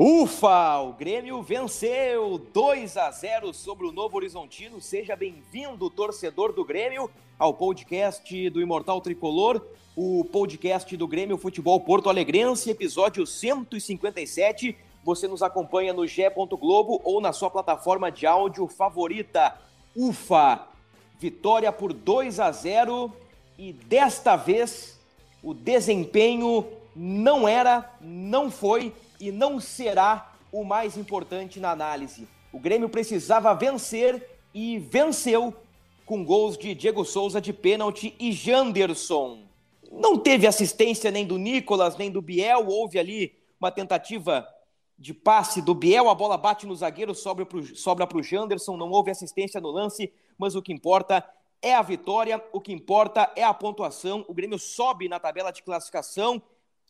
Ufa! O Grêmio venceu 2 a 0 sobre o Novo Horizontino. Seja bem-vindo, torcedor do Grêmio, ao podcast do Imortal Tricolor, o podcast do Grêmio Futebol Porto Alegrense, episódio 157. Você nos acompanha no G. Globo ou na sua plataforma de áudio favorita. Ufa! Vitória por 2 a 0 e desta vez o desempenho não era, não foi e não será o mais importante na análise. O Grêmio precisava vencer e venceu com gols de Diego Souza de pênalti e Janderson. Não teve assistência nem do Nicolas, nem do Biel, houve ali uma tentativa de passe do Biel, a bola bate no zagueiro, sobra para o Janderson, não houve assistência no lance, mas o que importa é a vitória, o que importa é a pontuação. O Grêmio sobe na tabela de classificação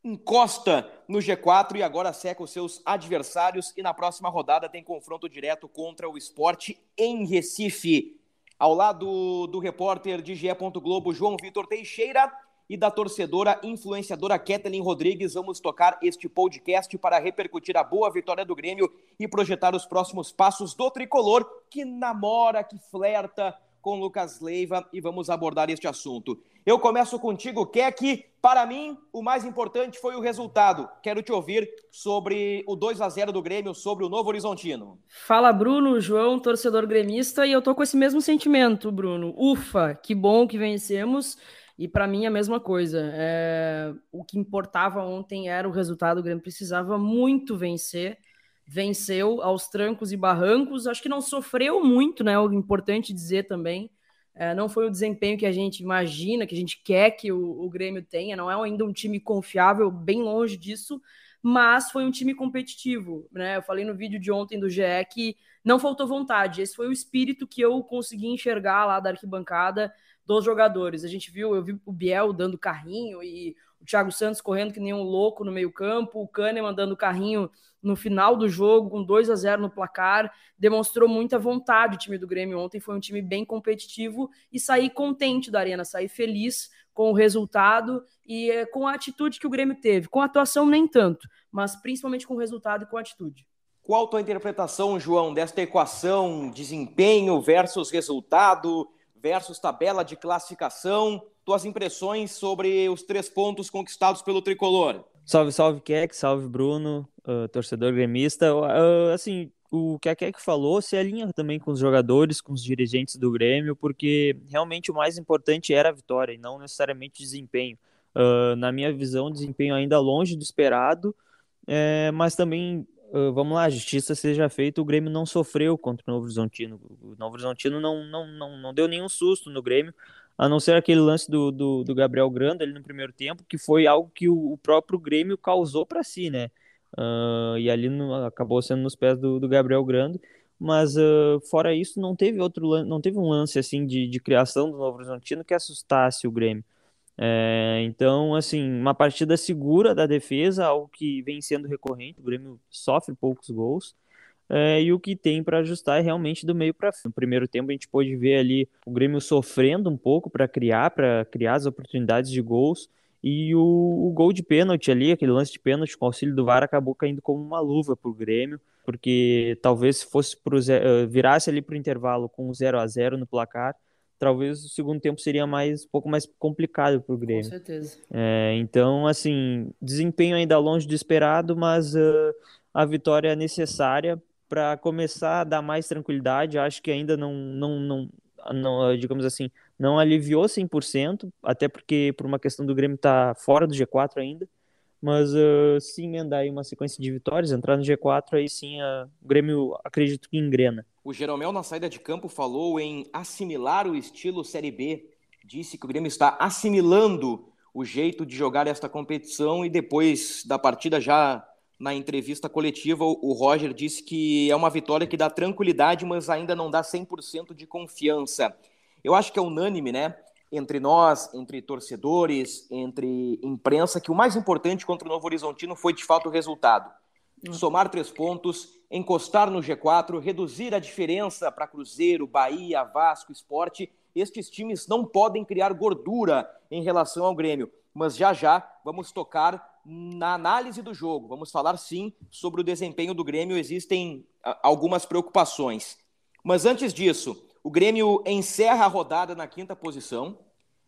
encosta no G4 e agora seca os seus adversários e na próxima rodada tem confronto direto contra o esporte em Recife. Ao lado do repórter de GE. Globo, João Vitor Teixeira, e da torcedora influenciadora Kathleen Rodrigues, vamos tocar este podcast para repercutir a boa vitória do Grêmio e projetar os próximos passos do tricolor que namora, que flerta com Lucas Leiva e vamos abordar este assunto. Eu começo contigo, Keck. Para mim, o mais importante foi o resultado. Quero te ouvir sobre o 2 a 0 do Grêmio sobre o Novo Horizontino. Fala, Bruno, João, torcedor gremista, e eu tô com esse mesmo sentimento, Bruno. Ufa, que bom que vencemos. E para mim a mesma coisa. É... O que importava ontem era o resultado. O Grêmio precisava muito vencer venceu aos trancos e barrancos. Acho que não sofreu muito, né? O importante dizer também. É, não foi o desempenho que a gente imagina, que a gente quer que o, o, Grêmio tenha. Não é ainda um time confiável, bem longe disso, mas foi um time competitivo. Né? Eu falei no vídeo de ontem do GE que não faltou vontade. Esse foi o espírito que eu consegui enxergar lá da arquibancada dos jogadores. A gente viu, eu vi o Biel dando carrinho e o Thiago Santos correndo que nem um louco no meio-campo, o Kahneman dando carrinho no final do jogo, com 2 a 0 no placar, demonstrou muita vontade o time do Grêmio ontem, foi um time bem competitivo e sair contente da arena, sair feliz com o resultado e eh, com a atitude que o Grêmio teve. Com a atuação nem tanto, mas principalmente com o resultado e com a atitude. Qual a tua interpretação, João, desta equação desempenho versus resultado versus tabela de classificação? Tuas impressões sobre os três pontos conquistados pelo Tricolor? Salve, salve, Keck, salve, Bruno, uh, torcedor gremista. Uh, assim, o que a Keck falou se alinha também com os jogadores, com os dirigentes do Grêmio, porque realmente o mais importante era a vitória e não necessariamente desempenho. Uh, na minha visão, desempenho ainda longe do esperado, é, mas também, vamos lá, justiça seja feita, o Grêmio não sofreu contra o Novo Horizontino. O Novo Horizontino não, não, não, não deu nenhum susto no Grêmio, a não ser aquele lance do, do, do Gabriel Grando ali no primeiro tempo, que foi algo que o, o próprio Grêmio causou para si, né? Uh, e ali no, acabou sendo nos pés do, do Gabriel Grando, mas uh, fora isso não teve outro não teve um lance assim de, de criação do Novo Horizontino que assustasse o Grêmio. É, então, assim, uma partida segura da defesa, algo que vem sendo recorrente. O Grêmio sofre poucos gols. É, e o que tem para ajustar é realmente do meio para frente. No primeiro tempo a gente pôde ver ali o Grêmio sofrendo um pouco para criar, para criar as oportunidades de gols. E o, o, gol de pênalti ali, aquele lance de pênalti com auxílio do VAR, acabou caindo como uma luva para o Grêmio, porque talvez se fosse pro, eh, virasse ali para o intervalo com 0 a 0 no placar, talvez o segundo tempo seria mais um pouco mais complicado para o Grêmio. Com certeza. É, então, assim, desempenho ainda longe do esperado, mas uh, a vitória é necessária para começar a dar mais tranquilidade. Acho que ainda não, não, não, não digamos assim, não aliviou 100%, até porque por uma questão do Grêmio estar tá fora do G4 ainda. Mas uh, se emendar aí uma sequência de vitórias, entrar no G4, aí sim uh, o Grêmio acredito que engrena. O Jeromel, na saída de campo, falou em assimilar o estilo Série B. Disse que o Grêmio está assimilando o jeito de jogar esta competição e depois da partida já na entrevista coletiva o Roger disse que é uma vitória que dá tranquilidade, mas ainda não dá 100% de confiança. Eu acho que é unânime, né? Entre nós, entre torcedores, entre imprensa, que o mais importante contra o Novo Horizontino foi de fato o resultado. Somar três pontos, encostar no G4, reduzir a diferença para Cruzeiro, Bahia, Vasco, Esporte. Estes times não podem criar gordura em relação ao Grêmio. Mas já já vamos tocar na análise do jogo. Vamos falar sim sobre o desempenho do Grêmio. Existem algumas preocupações. Mas antes disso, o Grêmio encerra a rodada na quinta posição,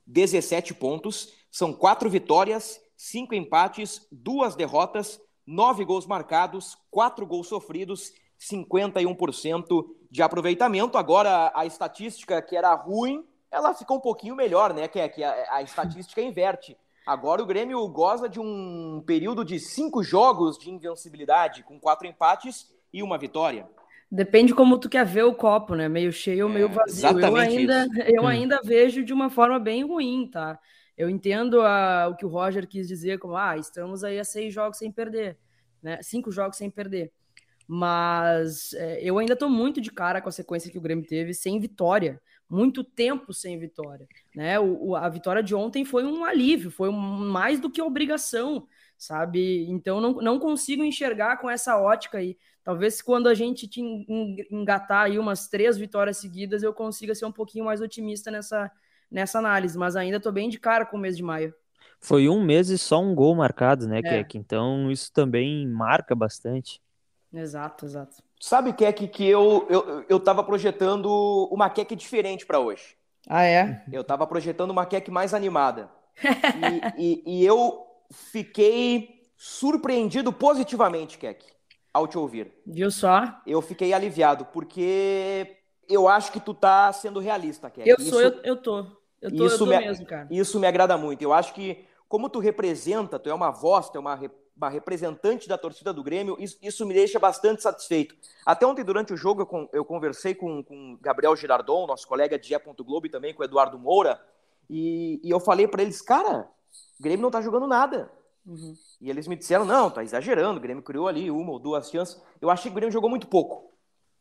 17 pontos. São quatro vitórias, cinco empates, duas derrotas nove gols marcados, quatro gols sofridos, 51% de aproveitamento. Agora, a estatística que era ruim, ela ficou um pouquinho melhor, né? Que, que a, a estatística inverte. Agora o Grêmio goza de um período de cinco jogos de invencibilidade, com quatro empates e uma vitória. Depende como tu quer ver o copo, né? Meio cheio ou meio é, vazio. eu ainda, isso. eu hum. ainda vejo de uma forma bem ruim, tá? Eu entendo a, o que o Roger quis dizer, como, ah, estamos aí a seis jogos sem perder, né? Cinco jogos sem perder. Mas é, eu ainda estou muito de cara com a sequência que o Grêmio teve sem vitória. Muito tempo sem vitória. Né? O, o, a vitória de ontem foi um alívio, foi um, mais do que obrigação, sabe? Então não, não consigo enxergar com essa ótica aí. Talvez quando a gente engatar aí umas três vitórias seguidas, eu consiga ser um pouquinho mais otimista nessa, nessa análise, mas ainda estou bem de cara com o mês de maio. Foi um mês e só um gol marcado, né, é. Keck? Então isso também marca bastante. Exato, exato. Sabe, Keck, que eu, eu, eu tava projetando uma Keck diferente para hoje. Ah, é? Eu tava projetando uma Keck mais animada. e, e, e, eu fiquei surpreendido positivamente, Keck, ao te ouvir. Viu só? Eu fiquei aliviado, porque eu acho que tu tá sendo realista, Keck. Eu sou, eu, eu tô. Eu tô, isso eu tô me, mesmo, cara. Isso me agrada muito. Eu acho que, como tu representa, tu é uma voz, tu é uma, uma representante da torcida do Grêmio, isso, isso, me deixa bastante satisfeito. Até ontem, durante o jogo, eu, eu conversei com, com Gabriel Girardon, nosso colega de Gé. Globo, e também com o Eduardo Moura, e, e eu falei para eles, cara, o Grêmio não tá jogando nada. Uhum. E eles me disseram, não, tá exagerando, o Grêmio criou ali uma ou duas chances. Eu achei que o Grêmio jogou muito pouco.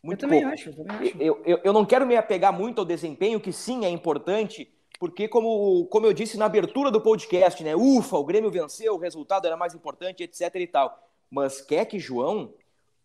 Muito eu pouco. também acho, eu também acho. Eu, eu, eu não quero me apegar muito ao desempenho, que sim é importante, porque, como, como eu disse na abertura do podcast, né? Ufa, o Grêmio venceu, o resultado era mais importante, etc e tal. Mas quer que, João,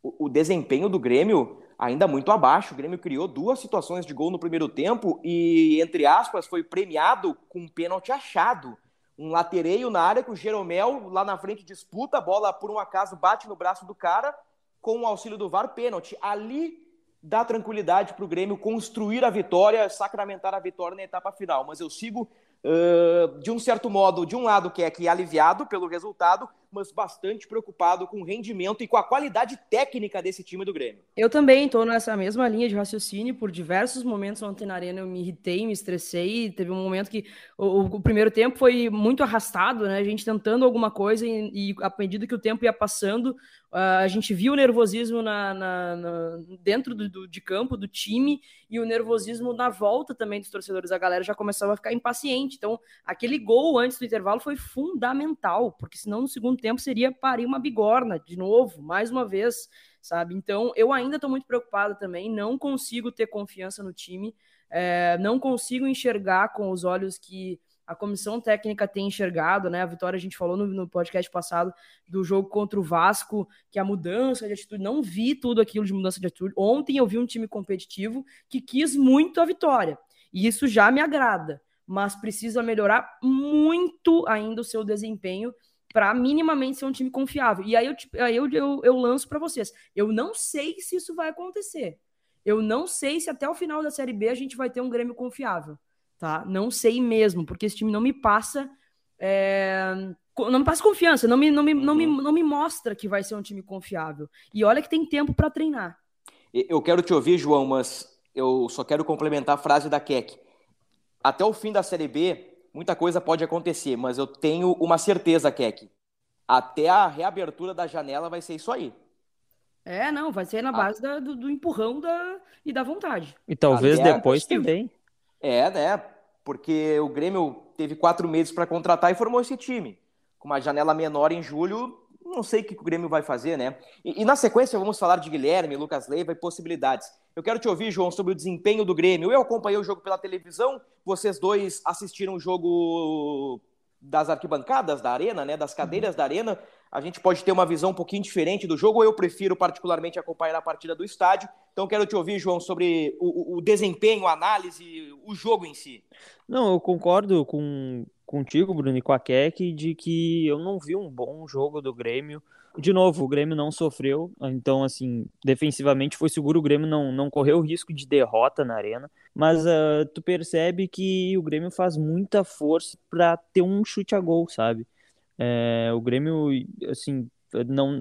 o, o desempenho do Grêmio ainda muito abaixo. O Grêmio criou duas situações de gol no primeiro tempo e, entre aspas, foi premiado com um pênalti achado. Um latereio na área que o Jeromel, lá na frente, disputa a bola, por um acaso, bate no braço do cara, com o auxílio do VAR, pênalti. Ali dá tranquilidade para o Grêmio construir a vitória, sacramentar a vitória na etapa final. Mas eu sigo, uh, de um certo modo, de um lado que é que aliviado pelo resultado, mas bastante preocupado com o rendimento e com a qualidade técnica desse time do Grêmio. Eu também estou nessa mesma linha de raciocínio. Por diversos momentos ontem na arena eu me irritei, me estressei. Teve um momento que o, o primeiro tempo foi muito arrastado, né? A gente tentando alguma coisa e, e à medida que o tempo ia passando, a gente viu o nervosismo na, na, na dentro do, do, de campo do time e o nervosismo na volta também dos torcedores. A galera já começava a ficar impaciente. Então, aquele gol antes do intervalo foi fundamental, porque senão no segundo tempo seria parir uma bigorna de novo, mais uma vez, sabe? Então, eu ainda estou muito preocupado também. Não consigo ter confiança no time, é, não consigo enxergar com os olhos que a comissão técnica tem enxergado, né? A Vitória, a gente falou no, no, podcast passado do jogo contra o Vasco, que a mudança de atitude, não vi tudo aquilo de mudança de atitude. Ontem eu vi um time competitivo que quis muito a vitória, e isso já me agrada, mas precisa melhorar muito ainda o seu desempenho para minimamente ser um time confiável. E aí eu, aí eu, eu, eu lanço para vocês: eu não sei se isso vai acontecer. Eu não sei se até o final da Série B a gente vai ter um Grêmio confiável tá? Não sei mesmo, porque esse time não me passa. É, não me passa confiança, não me, não, me, não, me, uhum. não me mostra que vai ser um time confiável. E olha que tem tempo para treinar. Eu quero te ouvir, João, mas eu só quero complementar a frase da Keck. Até o fim da Série B, muita coisa pode acontecer, mas eu tenho uma certeza, Keck. Até a reabertura da janela vai ser isso aí. É, não, vai ser na base da, do, do, empurrão da, e da vontade. E talvez Até depois também. É, né? Porque o Grêmio teve quatro meses para contratar e formou esse time. Com uma janela menor em julho, não sei o que o Grêmio vai fazer, né? E, e, na sequência vamos falar de Guilherme, Lucas Leiva e possibilidades. Eu quero te ouvir, João, sobre o desempenho do Grêmio. Eu acompanhei o jogo pela televisão, vocês dois assistiram o jogo das arquibancadas da arena, né? Das cadeiras uhum. da arena a gente pode ter uma visão um pouquinho diferente do jogo, eu prefiro particularmente acompanhar a partida do estádio. Então quero te ouvir, João, sobre o, o desempenho, a análise, o jogo em si. Não, eu concordo com, contigo, Bruno, e com a Keck, de que eu não vi um bom jogo do Grêmio. De novo, o Grêmio não sofreu, então, assim, defensivamente foi seguro, o Grêmio não, não correu risco de derrota na arena, mas uh, tu percebe que o Grêmio faz muita força para ter um chute a gol, sabe? É, o Grêmio, assim, não,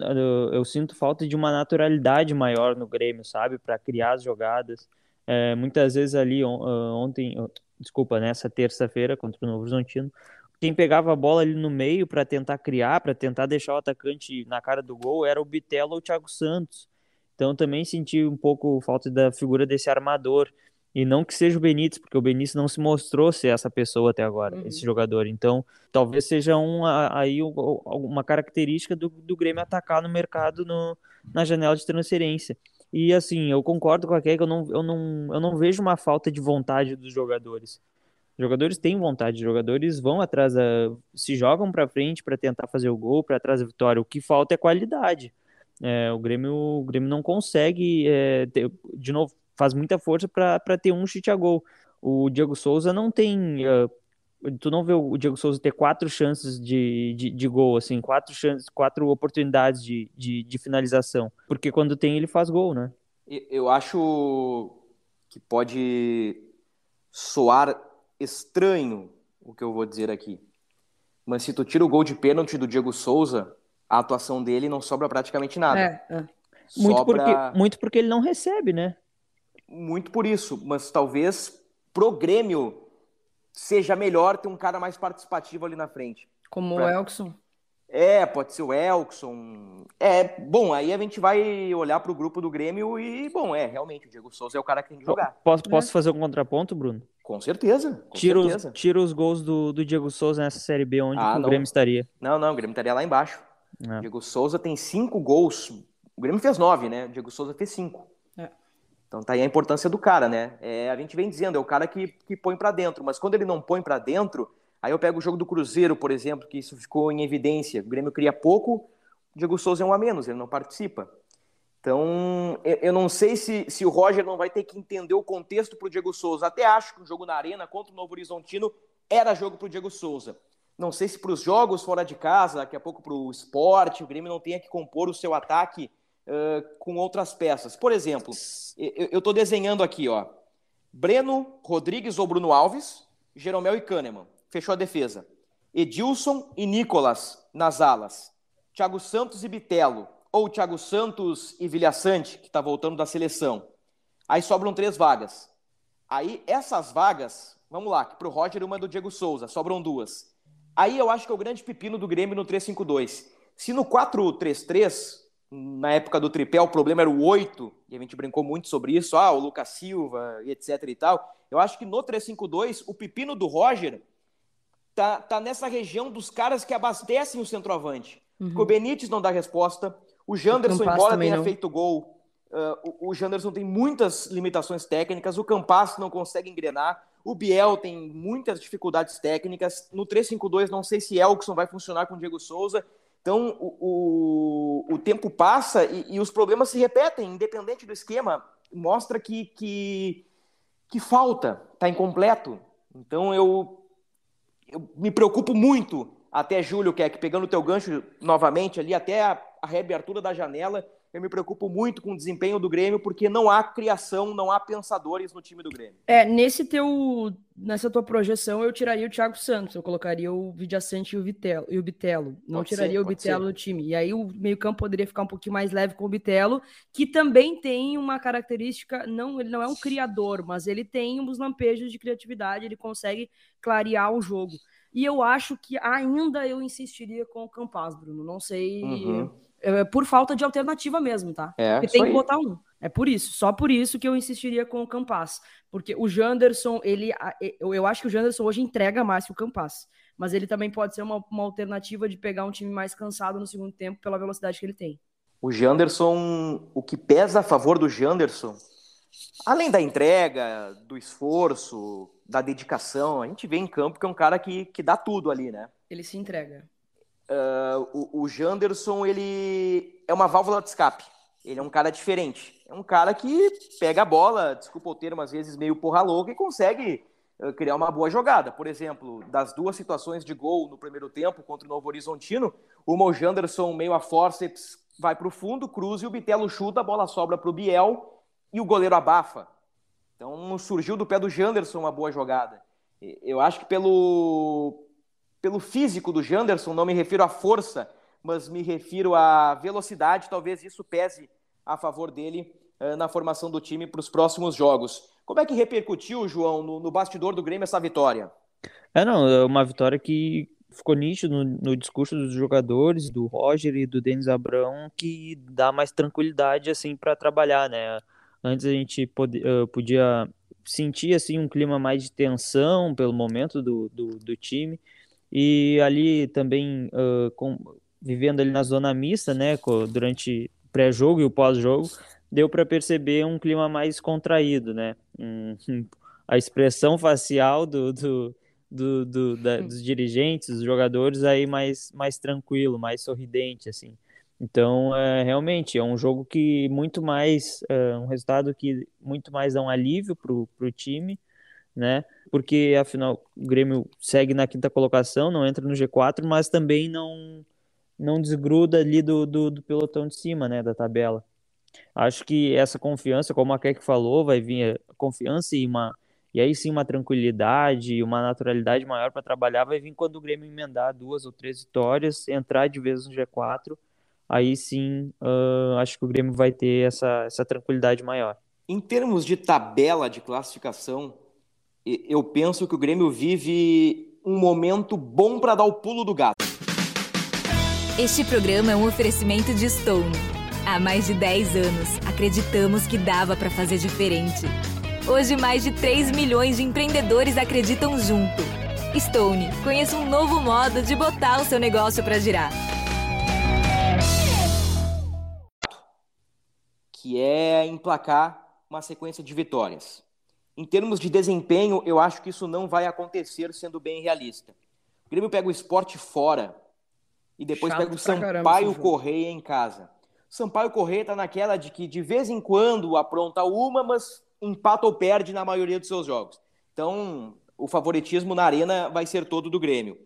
eu sinto falta de uma naturalidade maior no Grêmio, sabe, para criar as jogadas. É, muitas vezes ali ontem, desculpa, nessa terça-feira contra o Novo Horizontino, quem pegava a bola ali no meio para tentar criar, para tentar deixar o atacante na cara do gol, era o Bitelo ou o Thiago Santos. Então também senti um pouco falta da figura desse armador. E não que seja o Benítez, porque o Benítez não se mostrou ser essa pessoa até agora, uhum. esse jogador. Então, talvez seja um, aí uma característica do, do Grêmio atacar no mercado no, na janela de transferência. E assim, eu concordo com a que eu não, eu, não, eu não vejo uma falta de vontade dos jogadores. Os jogadores têm vontade, os jogadores vão atrás, da, se jogam para frente para tentar fazer o gol, para trás da vitória. O que falta é qualidade. É, o, Grêmio, o Grêmio não consegue, é, ter, de novo, faz muita força para ter um chute a gol. O Diego Souza não tem. Uh, tu não vê o Diego Souza ter quatro chances de, de, de gol, assim, quatro chances, quatro oportunidades de, de, de, finalização. Porque quando tem, ele faz gol, né? Eu acho que pode soar estranho o que eu vou dizer aqui. Mas se tu tira o gol de pênalti do Diego Souza, a atuação dele não sobra praticamente nada. É, é. Muito, sobra... porque, muito porque ele não recebe, né? Muito por isso, mas talvez pro Grêmio seja melhor ter um cara mais participativo ali na frente. Como pra... o Elkson. É, pode ser o Elkson. É, bom, aí a gente vai olhar para o grupo do Grêmio e, bom, é, realmente, o Diego Souza é o cara que tem que jogar. Posso, posso fazer um contraponto, Bruno? Com certeza. Com tira, certeza. Os, tira os gols do, do Diego Souza nessa Série B, onde ah, o Grêmio estaria. Não, não, o Grêmio estaria lá embaixo. É. Diego Souza tem cinco gols. O Grêmio fez nove, né? O Diego Souza fez cinco. Então tá aí a importância do cara, né? É, a gente vem dizendo, é o cara que, que põe para dentro, mas quando ele não põe para dentro, aí eu pego o jogo do Cruzeiro, por exemplo, que isso ficou em evidência. O Grêmio cria pouco, o Diego Souza é um a menos, ele não participa. Então, eu não sei se, se o Roger não vai ter que entender o contexto para o Diego Souza. Até acho que o jogo na Arena contra o Novo Horizontino era jogo para o Diego Souza. Não sei se para os jogos fora de casa, daqui a pouco para o esporte, o Grêmio não tenha que compor o seu ataque uh, com outras peças. Por exemplo, eu estou desenhando aqui, ó. Breno, Rodrigues ou Bruno Alves, Jeromel e Kahneman. Fechou a defesa. Edilson e Nicolas nas alas. Thiago Santos e Bitelo. Ou Thiago Santos e Vilhaçante, que está voltando da seleção. Aí sobram três vagas. Aí essas vagas, vamos lá, que o Roger uma é do Diego Souza, sobram duas. Aí eu acho que é o grande pepino do Grêmio no 3-5-2. Se no 4-3-3 na época do tripé, o problema era o 8, e a gente brincou muito sobre isso, ah, o Lucas Silva e etc e tal. Eu acho que no 352, o pepino do Roger tá, tá nessa região dos caras que abastecem o centroavante. Uhum. O Benítez não dá resposta, o Janderson, embora tenha não. feito gol, uh, o, o Janderson tem muitas limitações técnicas, o Campas não consegue engrenar, o Biel tem muitas dificuldades técnicas. No 352, não sei se Elkson vai funcionar com o Diego Souza. Então, o, o, o tempo passa e, e, os problemas se repetem, independente do esquema, mostra que, que, que falta, está incompleto. Então, eu, eu me preocupo muito até julho, que que pegando o teu gancho novamente ali, até a, a reabertura da janela, eu me preocupo muito com o desempenho do Grêmio, porque não há criação, não há pensadores no time do Grêmio. É, nesse teu, nessa tua projeção, eu tiraria o Thiago Santos, eu colocaria o Vidiacente e o Vitelo, e o Bitelo. Não pode tiraria ser, o Bitelo do time. E aí o meio-campo poderia ficar um pouquinho mais leve com o Bitelo, que também tem uma característica, não, ele não é um criador, mas ele tem uns lampejos de criatividade, ele consegue clarear o jogo. E eu acho que ainda eu insistiria com o Campaz, Bruno. Não sei. Uhum. É, por falta de alternativa mesmo, tá? É, Porque tem que botar um. É por isso, só por isso que eu insistiria com o Campas. Porque o Janderson, ele, eu acho que o Janderson hoje entrega mais que o Campas. Mas ele também pode ser uma, uma alternativa de pegar um time mais cansado no segundo tempo pela velocidade que ele tem. O Janderson, o que pesa a favor do Janderson, além da entrega, do esforço, da dedicação, a gente vê em campo que é um cara que, que dá tudo ali, né? Ele se entrega. Uh, o, o Janderson, ele é uma válvula de escape. Ele é um cara diferente. É um cara que pega a bola, desculpa o termo, às vezes meio porra louca, e consegue uh, criar uma boa jogada. Por exemplo, das duas situações de gol no primeiro tempo contra o Novo Horizontino, uma o Janderson meio a forceps vai para o fundo, cruza e o Bitelo chuta, a bola sobra para o Biel e o goleiro abafa. Então surgiu do pé do Janderson uma boa jogada. Eu acho que pelo, pelo físico do Janderson, não me refiro à força, mas me refiro à velocidade, talvez isso pese a favor dele uh, na formação do time para os próximos jogos. Como é que repercutiu, João, no, no, bastidor do Grêmio essa vitória? É, não, é uma vitória que ficou nítido no, no, discurso dos jogadores, do Roger e do Denis Abrão, que dá mais tranquilidade, assim, para trabalhar, né? Antes a gente uh, podia sentir, assim, um clima mais de tensão pelo momento do, do, do time, e ali também uh, com, vivendo ali na zona mista, né, durante o pré-jogo e o pós-jogo, deu para perceber um clima mais contraído, né, um, a expressão facial do, do, do, do da, dos dirigentes, dos jogadores aí mais, mais tranquilo, mais sorridente, assim. Então, é, realmente, é um jogo que muito mais, é, um resultado que muito mais dá um alívio para o time, né? Porque afinal o Grêmio segue na quinta colocação, não entra no G4, mas também não não desgruda ali do, do, do pelotão de cima, né, da tabela. Acho que essa confiança, como a Keck falou, vai vir a confiança e uma e aí sim uma tranquilidade, uma naturalidade maior para trabalhar vai vir quando o Grêmio emendar duas ou três vitórias, entrar de vez no G4, aí sim uh, acho que o Grêmio vai ter essa, essa tranquilidade maior. Em termos de tabela de classificação, eu penso que o Grêmio vive um momento bom para dar o pulo do gato. Este programa é um oferecimento de Stone. Há mais de 10 anos, acreditamos que dava para fazer diferente. Hoje, mais de 3 milhões de empreendedores acreditam junto. Stone, conheça um novo modo de botar o seu negócio para girar. Que é emplacar uma sequência de vitórias. Em termos de desempenho, eu acho que isso não vai acontecer, sendo bem realista. O Grêmio pega o esporte fora e depois Chato pega o Sampaio Correia em casa. Sampaio Correia tá naquela de que de vez em quando apronta uma, mas empata ou perde na maioria dos seus jogos. Então, o favoritismo na arena vai ser todo do Grêmio.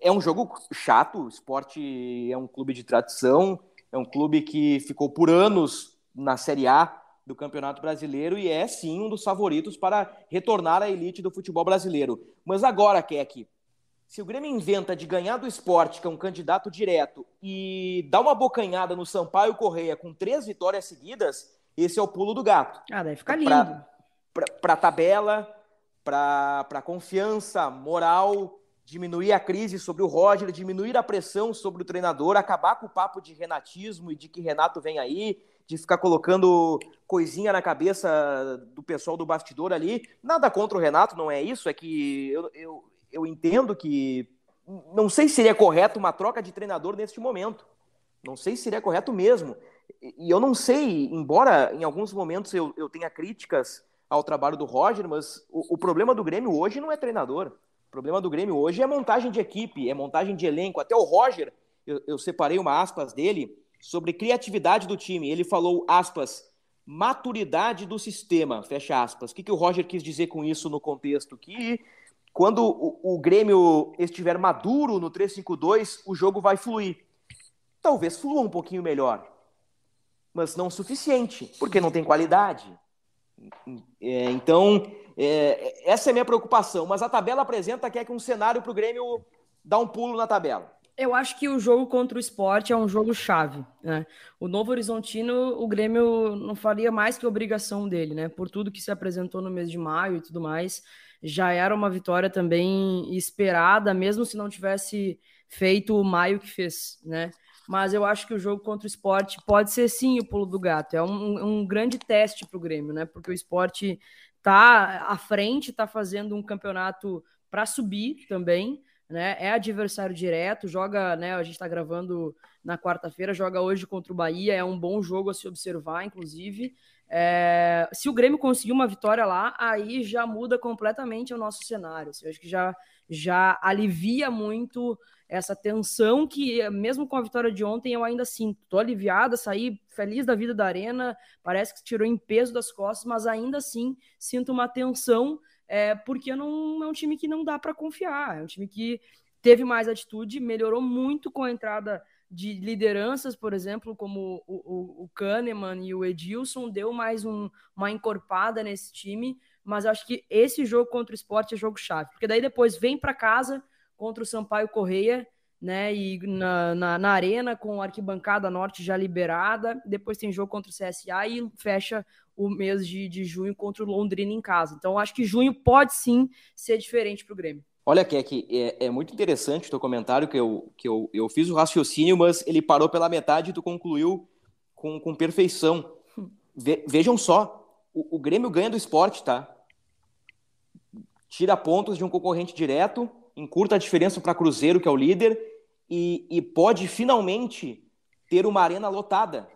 É um jogo chato, o esporte é um clube de tradição, é um clube que ficou por anos na Série A do Campeonato Brasileiro e é sim um dos favoritos para retornar à elite do futebol brasileiro. Mas agora, Keck, se o Grêmio inventa de ganhar do esporte, que é um candidato direto, e dá uma bocanhada no Sampaio Correia com três vitórias seguidas, esse é o pulo do gato. Ah, deve ficar lindo. Para a tabela, para a confiança moral, diminuir a crise sobre o Roger, diminuir a pressão sobre o treinador, acabar com o papo de renatismo e de que Renato vem aí, de ficar colocando coisinha na cabeça do pessoal do bastidor ali. Nada contra o Renato, não é isso. É que eu, eu, eu entendo que. Não sei se seria correto uma troca de treinador neste momento. Não sei se seria correto mesmo. E eu não sei, embora em alguns momentos eu, eu tenha críticas ao trabalho do Roger, mas o, o problema do Grêmio hoje não é treinador. O problema do Grêmio hoje é montagem de equipe, é montagem de elenco. Até o Roger, eu, eu separei uma aspas dele sobre criatividade do time. Ele falou, aspas, maturidade do sistema, fecha aspas. O que, que o Roger quis dizer com isso no contexto? Que quando o, o Grêmio estiver maduro no 3-5-2, o jogo vai fluir. Talvez flua um pouquinho melhor, mas não o suficiente, porque não tem qualidade. É, então, é, essa é a minha preocupação. Mas a tabela apresenta que é que um cenário para o Grêmio dar um pulo na tabela. Eu acho que o jogo contra o esporte é um jogo chave. Né? O Novo Horizontino, o Grêmio não faria mais que obrigação dele, né? Por tudo que se apresentou no mês de maio e tudo mais. Já era uma vitória também esperada, mesmo se não tivesse feito o maio que fez, né? mas eu acho que o jogo contra o esporte pode ser sim o pulo do gato. É um, um grande teste para o Grêmio, né? Porque o esporte tá à frente, está fazendo um campeonato para subir também, né? É adversário direto, joga, né? A gente está gravando na quarta-feira, joga hoje contra o Bahia, é um bom jogo a se observar, inclusive. É, se o Grêmio conseguir uma vitória lá, aí já muda completamente o nosso cenário. Eu acho que já, já alivia muito essa tensão que, mesmo com a vitória de ontem, eu ainda sinto. Tô aliviada, saí feliz da vida da arena, parece que tirou em peso das costas, mas ainda assim sinto uma tensão, é, porque não é um time que não dá para confiar. É um time que teve mais atitude, melhorou muito com a entrada de lideranças, por exemplo, como o, o, o Kahneman e o Edilson, deu mais um, uma encorpada nesse time, mas acho que esse jogo contra o esporte é jogo-chave, porque daí depois vem para casa contra o Sampaio Correia, né? E na, na, na, arena com a arquibancada norte já liberada. Depois tem jogo contra o CSA e fecha o mês de, de junho contra o Londrina em casa. Então acho que junho pode sim ser diferente para o Grêmio. Olha, Keck, é, é muito interessante o teu comentário, que, eu, que eu, eu fiz o raciocínio, mas ele parou pela metade e tu concluiu com, com perfeição. Ve, vejam só, o, o Grêmio ganha do esporte, tá? Tira pontos de um concorrente direto, encurta a diferença para Cruzeiro, que é o líder, e, e, pode finalmente ter uma arena lotada,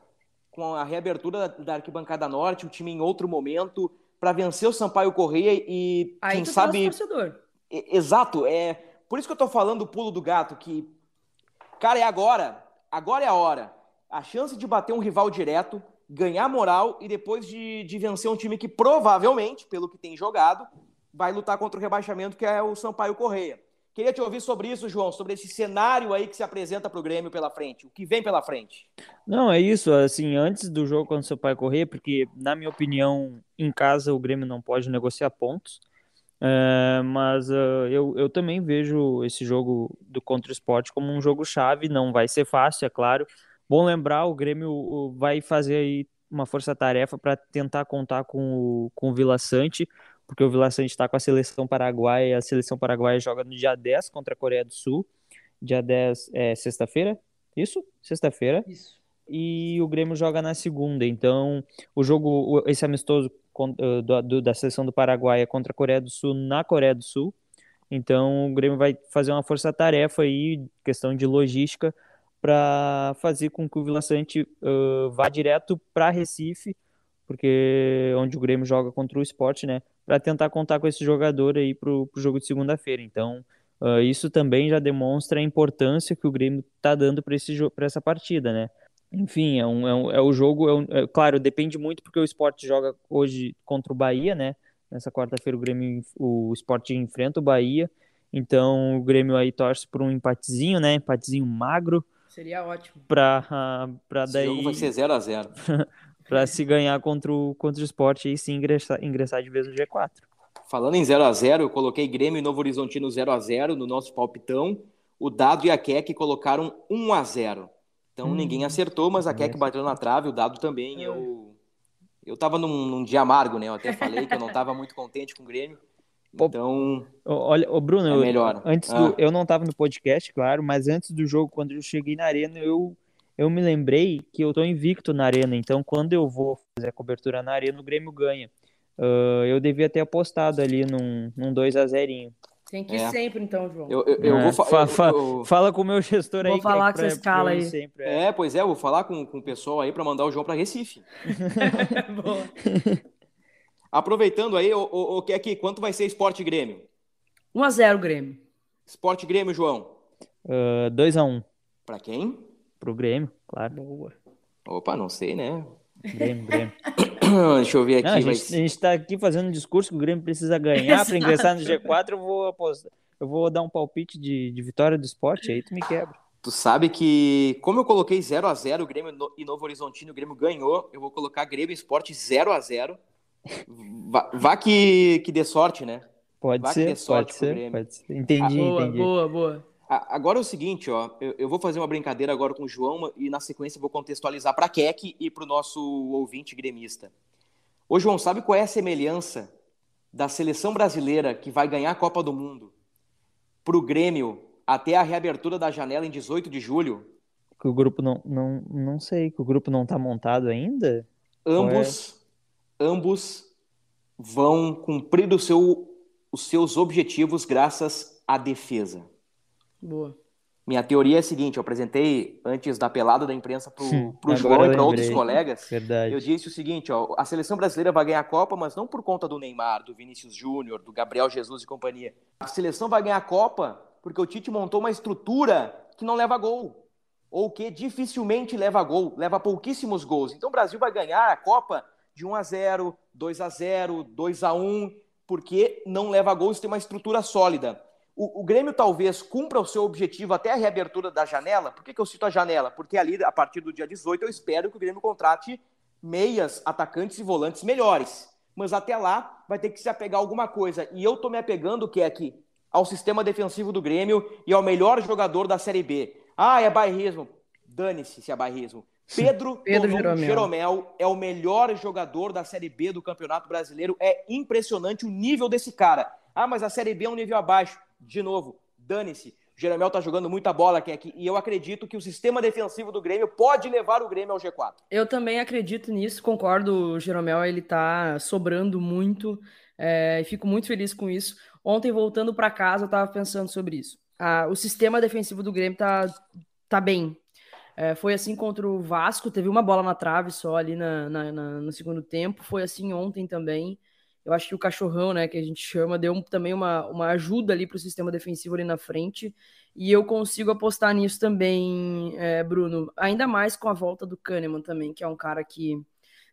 com a reabertura da, da arquibancada norte, o time em outro momento, para vencer o Sampaio Correia e, Aí quem sabe... Torcedor. Exato, é por isso que eu tô falando do pulo do gato, que, cara, é agora, agora é a hora. A chance de bater um rival direto, ganhar moral e depois de, de vencer um time que provavelmente, pelo que tem jogado, vai lutar contra o rebaixamento, que é o Sampaio Correia. Queria te ouvir sobre isso, João, sobre esse cenário aí que se apresenta para o Grêmio pela frente, o que vem pela frente. Não, é isso, assim, antes do jogo contra o Sampaio Correia, porque, na minha opinião, em casa o Grêmio não pode negociar pontos, é, mas uh, eu, eu também vejo esse jogo do contra o esporte como um jogo chave, não vai ser fácil, é claro. Bom lembrar, o Grêmio vai fazer aí uma força-tarefa para tentar contar com o, com o Vila Sante, porque o Vila Sante está com a seleção paraguaia, a seleção paraguaia joga no dia 10 contra a Coreia do Sul, dia 10 é sexta-feira, isso? Sexta-feira. Isso. E o Grêmio joga na segunda, então o jogo, esse amistoso do, da seleção do Paraguai é contra a Coreia do Sul na Coreia do Sul, então o Grêmio vai fazer uma força-tarefa aí, questão de logística, para fazer com que o Vila Sante uh, vá direto para Recife, porque onde o Grêmio joga contra o esporte, né? Para tentar contar com esse jogador aí para o jogo de segunda-feira. Então, uh, isso também já demonstra a importância que o Grêmio está dando para essa partida, né? Enfim, é, um, é, um, é o jogo, é, um, é, claro, depende muito porque o esporte joga hoje contra o Bahia, né? Nessa quarta-feira o Grêmio, o esporte enfrenta o Bahia, então o Grêmio aí torce por um empatezinho, né? Empatezinho magro. Seria ótimo. Para uh, pra daí. Esse jogo vai ser 0 a 0 para se ganhar contra o, contra o esporte e se ingressar, ingressar de vez no G4. Falando em 0 a 0 eu coloquei Grêmio e Novo Horizontino 0 a 0 no nosso palpitão. O Dado e a Keck colocaram 1 a 0 Então hum, ninguém acertou, mas a Keck bateu na trave, o Dado também. É. Eu, eu tava num, num, dia amargo, né? Eu até falei que eu não tava muito contente com o Grêmio. Então. Olha, o Bruno, é melhor. Eu, antes ah. do, eu não tava no podcast, claro, mas antes do jogo, quando eu cheguei na arena, eu eu me lembrei que eu tô invicto na arena, então quando eu vou fazer a cobertura na arena, o Grêmio ganha. Uh, eu devia ter apostado ali num, num 2 a 0 Tem que ir é. sempre, então, João. Eu, eu, eu é. vou fa fa fala com o meu gestor vou aí. Vou falar com essa escala aí. Sempre, é. é. pois é, eu vou falar com, com o pessoal aí para mandar o João para Recife. Aproveitando aí, o, o, o que aqui, quanto vai ser Esporte Grêmio? 1 a 0 Grêmio. Esporte Grêmio, João. Uh, 2 a 1 Para quem? Pro Grêmio, claro. Boa. Opa, não sei, né? Grêmio, Grêmio. Deixa eu ver aqui. Não, a, gente, mas... a gente tá aqui fazendo um discurso que o Grêmio precisa ganhar para ingressar no G4. Eu vou apostar. Eu vou dar um palpite de, de vitória do esporte, aí tu me quebra. Tu sabe que, como eu coloquei 0 a 0 o Grêmio e Novo Horizontino, o Grêmio ganhou, eu vou colocar Grêmio Esporte 0 a 0 Vá, vá que, que dê sorte, né? Pode vá ser, pode ser, pode ser. Entendi, boa, entendi. Boa, boa. Agora é o seguinte, ó, eu, vou fazer uma brincadeira agora com o João e na sequência vou contextualizar para a Keck e para o nosso ouvinte gremista. Ô João, sabe qual é a semelhança da seleção brasileira que vai ganhar a Copa do Mundo para o Grêmio até a reabertura da janela em 18 de julho? Que o grupo não, não, não sei, que o grupo não tá montado ainda? Ambos, é? ambos vão cumprir o seu, os seus objetivos graças à defesa. Boa. Minha teoria é a seguinte: eu apresentei antes da pelada da imprensa para o João e para outros colegas. Verdade. Eu disse o seguinte: ó, a seleção brasileira vai ganhar a Copa, mas não por conta do Neymar, do Vinícius Júnior, do Gabriel Jesus e companhia. A seleção vai ganhar a Copa porque o Tite montou uma estrutura que não leva gol. Ou que dificilmente leva gol, leva pouquíssimos gols. Então o Brasil vai ganhar a Copa de 1 a 0 2 a 0 2 a 1 porque não leva gols e tem uma estrutura sólida. O, o, Grêmio talvez cumpra o seu objetivo até a reabertura da janela. Por que, que eu cito a janela? Porque ali, a partir do dia 18, eu espero que o Grêmio contrate meias, atacantes e volantes melhores. Mas até lá vai ter que se apegar a alguma coisa. E eu tô me apegando, que é aqui, ao sistema defensivo do Grêmio e ao melhor jogador da Série B. Ah, é bairrismo. Dane-se se é bairrismo. Pedro, Pedro Jeromel. Jeromel é o melhor jogador da Série B do Campeonato Brasileiro. É impressionante o nível desse cara. Ah, mas a Série B é um nível abaixo de novo, dane-se. Jeromel tá jogando muita bola aqui e eu acredito que o sistema defensivo do Grêmio pode levar o Grêmio ao G4. Eu também acredito nisso, concordo. O Jeromel ele tá sobrando muito é, e fico muito feliz com isso. Ontem, voltando para casa, eu tava pensando sobre isso. Ah, o sistema defensivo do Grêmio tá, tá bem. É, foi assim contra o Vasco, teve uma bola na trave só ali na, na, na no segundo tempo. Foi assim ontem também. Eu acho que o cachorrão, né, que a gente chama, deu também uma, uma ajuda ali para o sistema defensivo ali na frente. E eu consigo apostar nisso também, é, Bruno. Ainda mais com a volta do Kahneman também, que é um cara que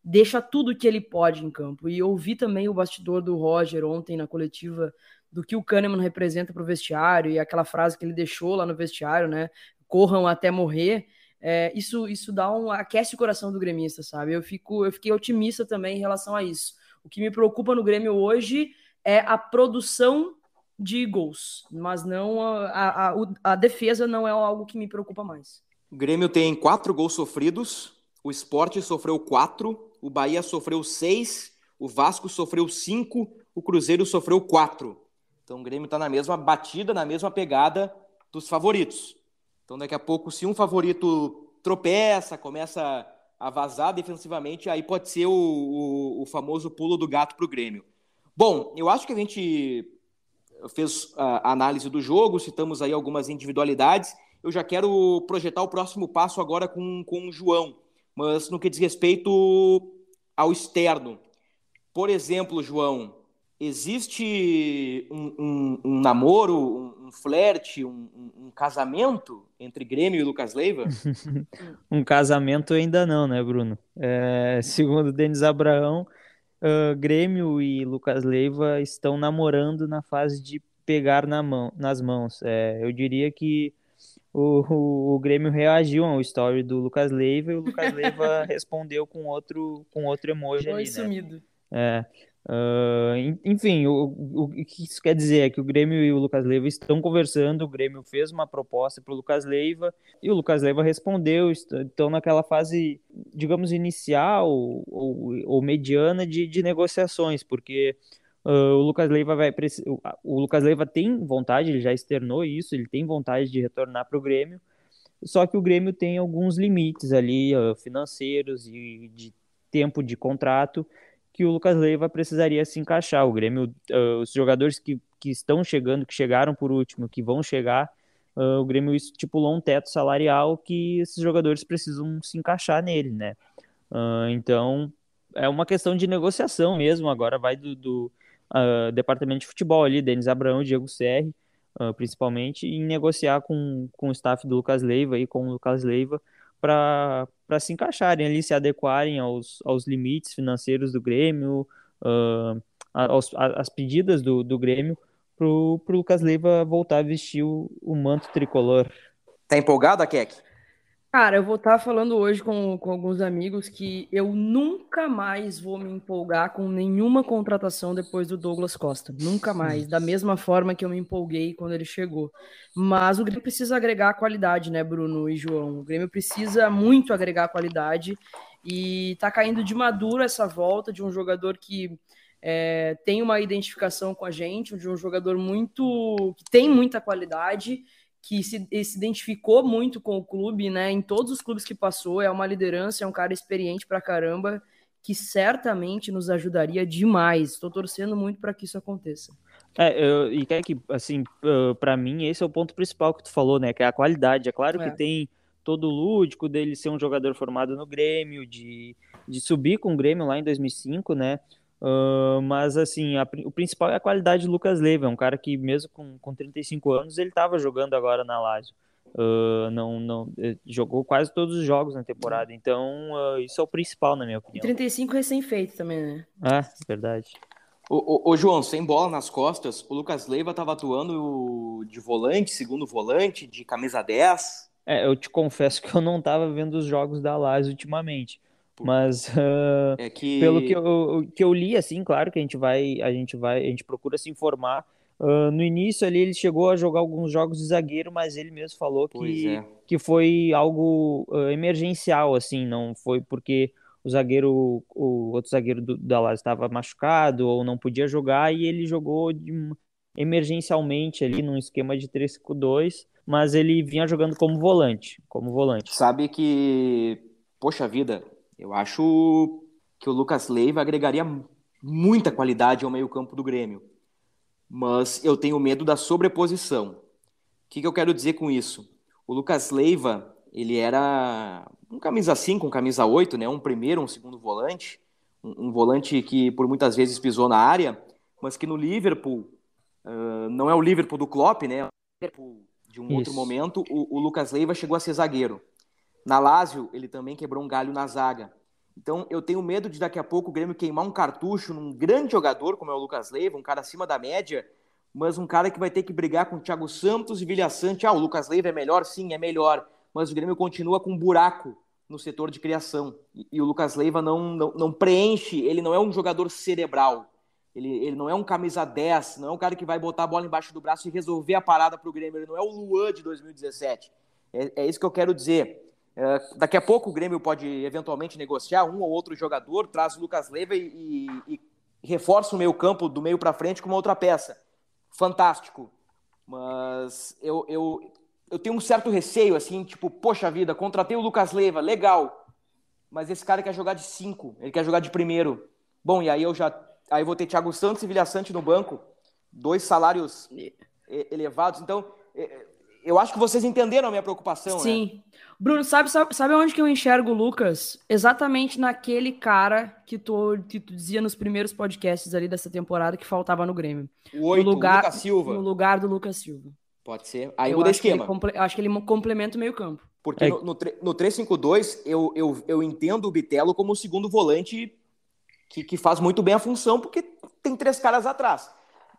deixa tudo que ele pode em campo. E ouvi também o bastidor do Roger ontem na coletiva do que o Kahneman representa para o vestiário e aquela frase que ele deixou lá no vestiário, né? Corram até morrer. É, isso, isso dá um aquece o coração do gremista, sabe? Eu fico, eu fiquei otimista também em relação a isso. O que me preocupa no Grêmio hoje é a produção de gols, mas não a, a, a, defesa não é algo que me preocupa mais. O Grêmio tem quatro gols sofridos, o Sport sofreu quatro, o Bahia sofreu seis, o Vasco sofreu cinco, o Cruzeiro sofreu quatro. Então o Grêmio está na mesma batida, na mesma pegada dos favoritos. Então daqui a pouco, se um favorito tropeça, começa a vazar defensivamente, aí pode ser o, o, o famoso pulo do gato para o Grêmio. Bom, eu acho que a gente fez a análise do jogo, citamos aí algumas individualidades. Eu já quero projetar o próximo passo agora com, com o João, mas no que diz respeito ao externo. Por exemplo, João, existe um, um, um namoro, um, um flerte, um, um, casamento entre Grêmio e Lucas Leiva? um casamento ainda não, né, Bruno? É, segundo Denis Abraão, uh, Grêmio e Lucas Leiva estão namorando na fase de pegar na mão, nas mãos. É, eu diria que o, o, o, Grêmio reagiu ao story do Lucas Leiva e o Lucas Leiva respondeu com outro, com outro emoji Foi ali, sumido. né? É. Uh, enfim, o, o, o, que isso quer dizer é que o Grêmio e o Lucas Leiva estão conversando. O Grêmio fez uma proposta para o Lucas Leiva e o Lucas Leiva respondeu. Estão naquela fase, digamos, inicial ou, ou mediana de, de, negociações, porque uh, o Lucas Leiva vai o Lucas Leiva tem vontade, ele já externou isso, ele tem vontade de retornar para o Grêmio. Só que o Grêmio tem alguns limites ali uh, financeiros e de tempo de contrato que o Lucas Leiva precisaria se encaixar. O Grêmio, uh, os jogadores que, que estão chegando, que chegaram por último, que vão chegar, uh, o Grêmio estipulou um teto salarial que esses jogadores precisam se encaixar nele, né? Uh, então, é uma questão de negociação mesmo. Agora vai do, do departamento de futebol ali, Denis Abraão, Diego Serri, principalmente, em negociar com, com o staff do Lucas Leiva e com o Lucas Leiva para se encaixarem ali, se adequarem aos, aos limites financeiros do Grêmio, uh, aos, às pedidas do, do Grêmio, para o Lucas Leiva voltar a vestir o, o manto tricolor. Tá empolgado, Keck? Cara, eu vou estar tá falando hoje com, com alguns amigos que eu nunca mais vou me empolgar com nenhuma contratação depois do Douglas Costa. Nunca mais. Da mesma forma que eu me empolguei quando ele chegou. Mas o Grêmio precisa agregar qualidade, né, Bruno e João? O Grêmio precisa muito agregar qualidade. E tá caindo de maduro essa volta de um jogador que é, tem uma identificação com a gente, de um jogador muito. que tem muita qualidade que se, se, identificou muito com o clube, né? Em todos os clubes que passou, é uma liderança, é um cara experiente pra caramba, que certamente nos ajudaria demais. Estou torcendo muito para que isso aconteça. É, eu, e quer que, assim, para mim, esse é o ponto principal que tu falou, né? Que é a qualidade. É claro é. que tem todo o lúdico dele ser um jogador formado no Grêmio, de, de subir com o Grêmio lá em 2005, né? Uh, mas, assim, a, o principal é a qualidade do Lucas Leiva, é um cara que, mesmo com, com 35 anos, ele estava jogando agora na Lazio. Uh, não, não, eh, jogou quase todos os jogos na temporada, então uh, isso é o principal, na minha opinião. E 35 recém-feito também, né? Ah, verdade. Ô, ô, ô, João, sem bola nas costas, o Lucas Leiva estava atuando de volante, segundo volante, de camisa 10. É, eu te confesso que eu não estava vendo os jogos da Lazio ultimamente. Mas uh, é que... pelo que eu, que eu li, assim, claro que a gente vai, a gente vai, a gente procura se informar. Uh, no início ali ele chegou a jogar alguns jogos de zagueiro, mas ele mesmo falou que, é. que foi algo uh, emergencial, assim, não foi porque o zagueiro, o outro zagueiro do, da Lazio estava machucado ou não podia jogar e ele jogou de, emergencialmente ali num esquema de 3-5-2, mas ele vinha jogando como volante, como volante. Sabe que, poxa vida, eu acho que o Lucas Leiva agregaria muita qualidade ao meio-campo do Grêmio. Mas eu tenho medo da sobreposição. O que, que eu quero dizer com isso? O Lucas Leiva, ele era um camisa 5, um camisa 8, né? um primeiro, um segundo volante. Um, um volante que por muitas vezes pisou na área, mas que no Liverpool, uh, não é o Liverpool do Klopp, né? de um Isso. outro momento, o, o Lucas Leiva chegou a ser zagueiro. Na Lazio, ele também quebrou um galho na zaga. Então, eu tenho medo de daqui a pouco o Grêmio queimar um cartucho num grande jogador, como é o Lucas Leiva, um cara acima da média, mas um cara que vai ter que brigar com o Thiago Santos e Vilha Sante. Ah, o Lucas Leiva é melhor? Sim, é melhor. Mas o Grêmio continua com um buraco no setor de criação. E, e o Lucas Leiva não, não, não, preenche, ele não é um jogador cerebral. Ele, ele não é um camisa 10, não é um cara que vai botar a bola embaixo do braço e resolver a parada para o Grêmio. Ele não é o Luan de 2017. É, é isso que eu quero dizer. É, daqui a pouco o Grêmio pode eventualmente negociar um ou outro jogador, traz o Lucas Leiva e, e, e reforça o meio campo do meio para frente com uma outra peça. Fantástico. Mas eu, eu, eu tenho um certo receio, assim, tipo, poxa vida, contratei o Lucas Leiva, legal. Mas esse cara quer jogar de cinco, ele quer jogar de primeiro. Bom, e aí eu já. Aí vou ter Thiago Santos e Vilha Sante no banco, dois salários elevados. Então, eu acho que vocês entenderam a minha preocupação. Né? Sim. Né? Bruno, sabe, sabe, sabe onde que eu enxergo o Lucas? Exatamente naquele cara que tu, que tu dizia nos primeiros podcasts ali dessa temporada que faltava no Grêmio. O 8, no lugar, o Lucas Silva. No lugar do Lucas Silva. Pode ser. Aí eu muda esquema. Comple... acho que ele complementa o meio campo. Porque é. no, no, no 3-5-2, eu, eu, eu entendo o Bitelo como o segundo volante que, que faz muito bem a função, porque tem três caras atrás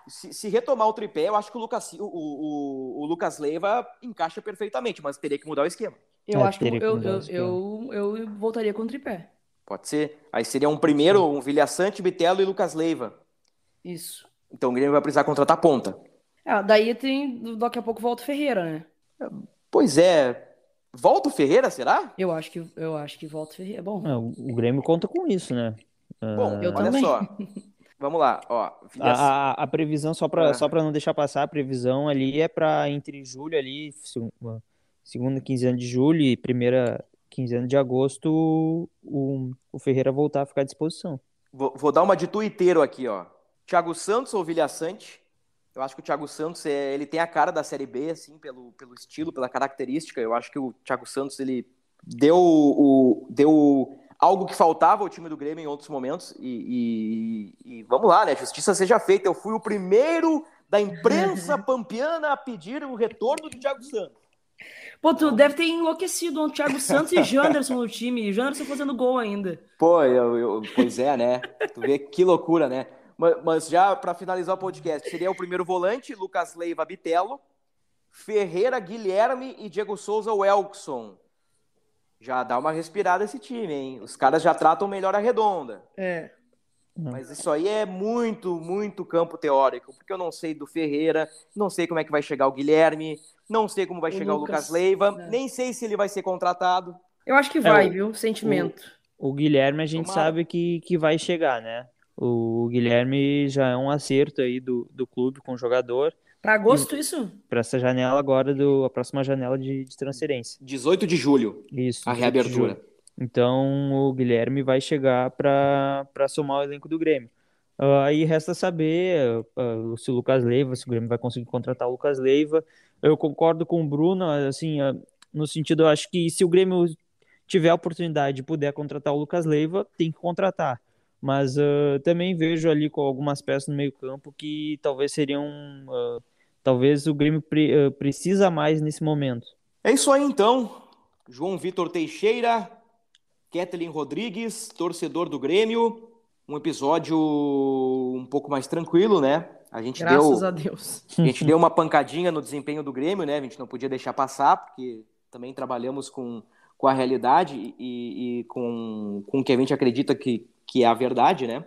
se, se, retomar o tripé, eu acho que o Lucas, o, o, o, Lucas Leiva encaixa perfeitamente, mas teria que mudar o esquema. Eu é, acho que, eu, eu, eu, eu, voltaria com o tripé. Pode ser. Aí seria um primeiro, um Vilhaçante, Bitelo e Lucas Leiva. Isso. Então o Grêmio vai precisar contratar ponta. É, daí tem, daqui a pouco volta o Ferreira, né? Pois é. Volta o Ferreira, será? Eu acho que, eu acho que volta o Ferreira. Bom. É, o Grêmio conta com isso, né? Bom, eu olha também. só. Vamos lá, ó. A, a, previsão, só para ah. só não deixar passar, a previsão ali é para entre julho ali, segunda quinzena de julho e primeira quinzena de agosto, o, o Ferreira voltar a ficar à disposição. Vou, vou dar uma de tuiteiro aqui, ó. Thiago Santos ou Vilha Sante? Eu acho que o Thiago Santos, é, ele tem a cara da Série B, assim, pelo, pelo estilo, pela característica. Eu acho que o Thiago Santos, ele deu o, deu algo que faltava ao time do Grêmio em outros momentos. E, e, e vamos lá, né? Justiça seja feita. Eu fui o primeiro da imprensa pampiana a pedir o retorno do Thiago Santos. Pô, tu deve ter enlouquecido o Thiago Santos e Janderson no time. E Janderson fazendo gol ainda. Pô, eu, eu, pois é, né? Tu vê que loucura, né? Mas, mas já para finalizar o podcast, seria o primeiro volante, Lucas Leiva Bitelo, Ferreira, Guilherme e Diego Souza Welkson já dá uma respirada esse time, hein? Os caras já tratam melhor a redonda. É. Mas isso aí é muito, muito campo teórico, porque eu não sei do Ferreira, não sei como é que vai chegar o Guilherme, não sei como vai o chegar Lucas, o Lucas Leiva, é. nem sei se ele vai ser contratado. Eu acho que vai, é, viu? Sentimento. O, o Guilherme a gente Tomara. sabe que, que vai chegar, né? O Guilherme já é um acerto aí do, do clube com o jogador. Para agosto, isso? Para essa janela agora, do, a próxima janela de, de transferência. 18 de julho. Isso. A reabertura. Então o Guilherme vai chegar para somar o elenco do Grêmio. Uh, aí resta saber uh, se o Lucas Leiva, se o Grêmio vai conseguir contratar o Lucas Leiva. Eu concordo com o Bruno, assim, uh, no sentido, eu acho que se o Grêmio tiver a oportunidade de puder contratar o Lucas Leiva, tem que contratar. Mas também vejo ali com algumas peças no meio campo que talvez seriam, talvez o Grêmio pre precisa mais nesse momento. É isso aí então. João Vitor Teixeira, Kathleen Rodrigues, torcedor do Grêmio um episódio um pouco mais tranquilo, né? A gente Graças deu, a Deus. A gente deu uma pancadinha no desempenho do Grêmio, né? A gente não podia deixar passar, porque também trabalhamos com, com a realidade e, e com, com o que a gente acredita que, que é a verdade, né?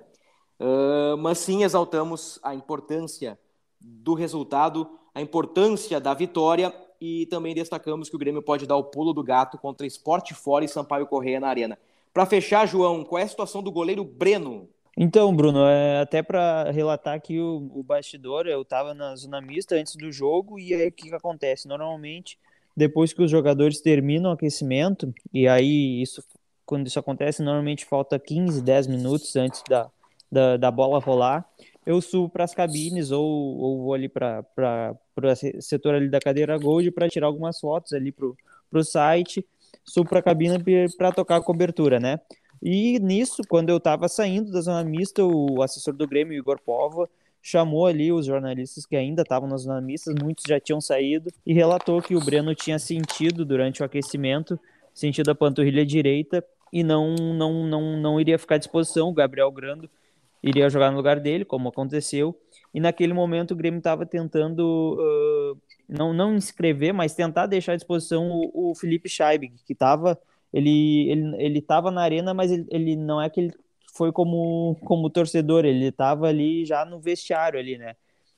Uh, mas sim exaltamos a importância do resultado, a importância da vitória e também destacamos que o Grêmio pode dar o pulo do gato contra Esporte Fora e Sampaio Correia na Arena. Para fechar, João, qual é a situação do goleiro Breno? Então, Bruno, é, até para relatar aqui o, o, bastidor, eu estava na zona mista antes do jogo e aí o que, que acontece? Normalmente, depois que os jogadores terminam o aquecimento, e aí isso, quando isso acontece, normalmente falta 15, 10 minutos antes da, da, da bola rolar, eu subo para as cabines ou, ou vou ali para o setor ali da cadeira Gold para tirar algumas fotos ali para o site subo para a cabina para tocar a cobertura, né? E nisso, quando eu estava saindo da zona mista, o assessor do Grêmio, Igor Pova, chamou ali os jornalistas que ainda estavam nas zona mista, muitos já tinham saído, e relatou que o Breno tinha sentido durante o aquecimento, sentido a panturrilha direita, e não, não, não, não iria ficar à disposição. O Gabriel Grando iria jogar no lugar dele, como aconteceu. E naquele momento o Grêmio estava tentando uh, não, não inscrever, mas tentar deixar à disposição o, o Felipe Scheib, que estava ele ele ele estava na arena, mas ele, ele não é que ele foi como como torcedor, ele estava ali já no vestiário ali, né?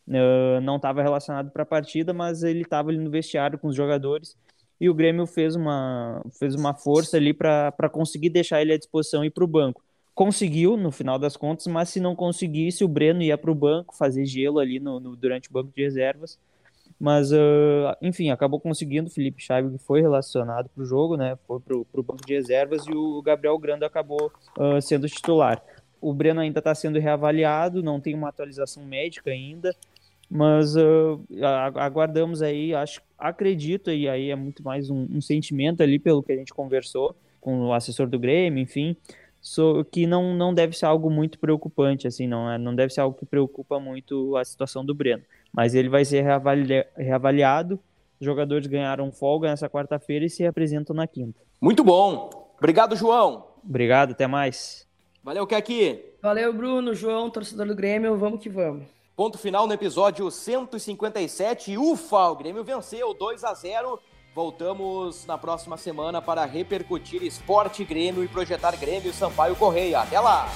Uh, não estava relacionado para a partida, mas ele estava ali no vestiário com os jogadores e o Grêmio fez uma fez uma força ali para conseguir deixar ele à disposição e ir para o banco. Conseguiu no final das contas, mas se não conseguisse, o Breno ia para o banco fazer gelo ali no, no durante o banco de reservas mas, uh, enfim, acabou conseguindo. Felipe Scheib foi relacionado para o jogo, né? Foi para o banco de reservas e o Gabriel Grando acabou uh, sendo titular. O Breno ainda está sendo reavaliado, não tem uma atualização médica ainda, mas uh, aguardamos aí, acho, acredito, e aí é muito mais um, um, sentimento ali pelo que a gente conversou com o assessor do Grêmio, enfim, so, que não, não deve ser algo muito preocupante, assim, não, é, não deve ser algo que preocupa muito a situação do Breno mas ele vai ser reavalia reavaliado. Os jogadores ganharam folga nessa quarta-feira e se apresentam na quinta. Muito bom. Obrigado, João. Obrigado, até mais. Valeu, Keki. Valeu, Bruno, João, torcedor do Grêmio. Vamos que vamos. Ponto final no episódio 157. Ufa, o Grêmio venceu 2 a 0. Voltamos na próxima semana para repercutir esporte Grêmio e projetar Grêmio Sampaio Correia. Até lá!